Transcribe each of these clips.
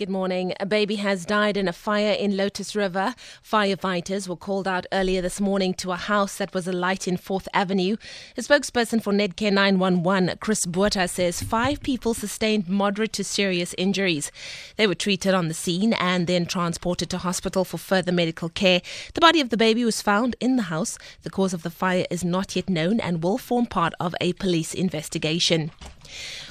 Good morning. A baby has died in a fire in Lotus River. Firefighters were called out earlier this morning to a house that was alight in 4th Avenue. A spokesperson for Netcare 911, Chris Botha, says five people sustained moderate to serious injuries. They were treated on the scene and then transported to hospital for further medical care. The body of the baby was found in the house. The cause of the fire is not yet known and will form part of a police investigation.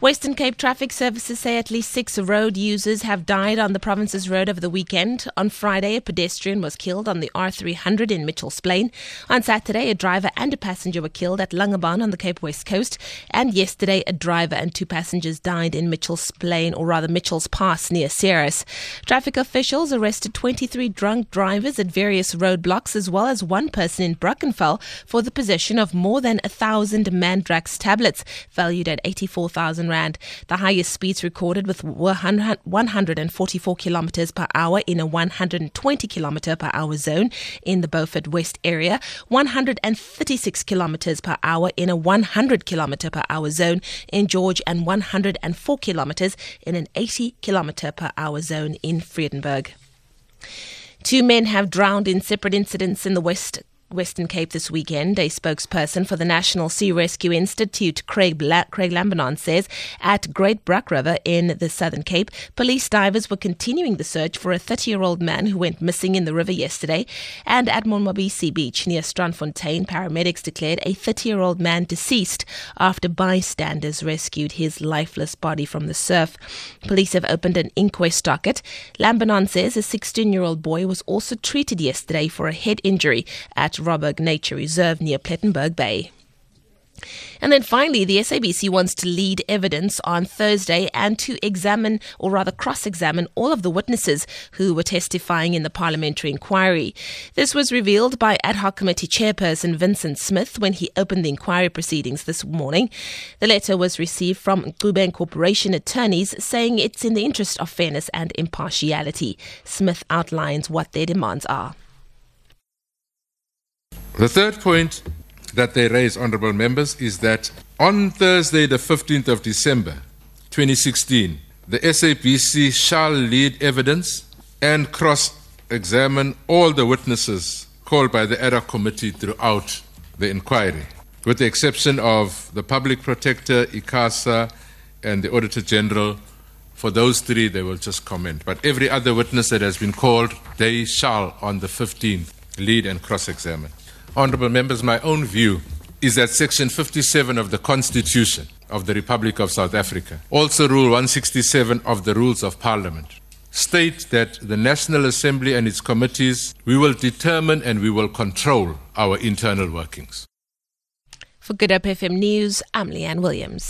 Western Cape Traffic Services say at least six road users have died on the province's road over the weekend. On Friday, a pedestrian was killed on the R300 in Mitchells Plain. On Saturday, a driver and a passenger were killed at Langebaan on the Cape West Coast. And yesterday, a driver and two passengers died in Mitchells Plain, or rather Mitchells Pass near Ceres. Traffic officials arrested 23 drunk drivers at various roadblocks, as well as one person in Brackenfell for the possession of more than a thousand Mandrax tablets, valued at 84,000 Rand. The highest speeds recorded with 144 kilometers per hour in a 120 kilometer per hour zone in the Beaufort West area, 136 kilometers per hour in a 100 kilometer per hour zone in George, and 104 kilometers in an 80 kilometer per hour zone in Vredenburg. Two men have drowned in separate incidents in the West Western Cape this weekend. A spokesperson for the National Sea Rescue Institute, Craig, Bla- Craig Lambinon, says at Great Brak River in the Southern Cape, police divers were continuing the search for a 30 year old man who went missing in the river yesterday. And at Monwabisi Beach near Strandfontein, paramedics declared a 30 year old man deceased after bystanders rescued his lifeless body from the surf. Police have opened an inquest docket. Lambinon says a 16 year old boy was also treated yesterday for a head injury at Robberg Nature Reserve near Plettenberg Bay. And then finally, the SABC wants to lead evidence on Thursday and to examine, or rather cross examine, all of the witnesses who were testifying in the parliamentary inquiry. This was revealed by Ad hoc Committee Chairperson Vincent Smith when he opened the inquiry proceedings this morning. The letter was received from Guben Corporation attorneys saying it's in the interest of fairness and impartiality. Smith outlines what their demands are. The third point that they raise, honourable members, is that on Thursday, the 15th of December 2016, the SABC shall lead evidence and cross examine all the witnesses called by the ad hoc committee throughout the inquiry, with the exception of the public protector, ICASA, and the Auditor General. For those three, they will just comment. But every other witness that has been called, they shall, on the 15th, lead and cross examine. Honourable members, my own view is that Section 57 of the Constitution of the Republic of South Africa, also Rule 167 of the Rules of Parliament, state that the National Assembly and its committees, we will determine and we will control our internal workings. For Good Hope FM News, I'm Leanne Williams.